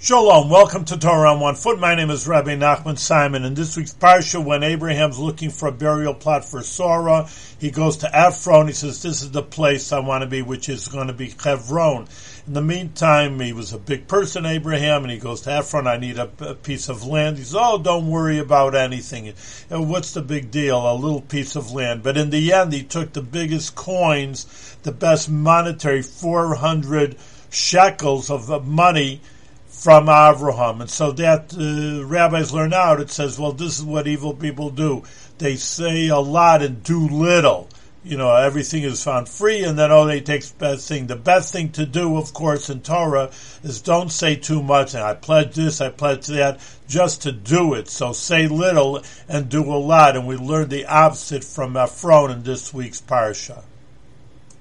Shalom, welcome to Torah on One Foot. My name is Rabbi Nachman Simon. In this week's parsha, when Abraham's looking for a burial plot for Sarah, he goes to Ephron. He says, "This is the place I want to be, which is going to be Hebron." In the meantime, he was a big person, Abraham, and he goes to Ephron. I need a, a piece of land. He says, "Oh, don't worry about anything. Uh, what's the big deal? A little piece of land." But in the end, he took the biggest coins, the best monetary, four hundred shekels of money from Avraham. And so that uh, rabbis learn out, it says, well, this is what evil people do. They say a lot and do little. You know, everything is found free, and then, oh, they take the best thing. The best thing to do, of course, in Torah is don't say too much, and I pledge this, I pledge that, just to do it. So say little and do a lot, and we learn the opposite from Ephron in this week's parsha.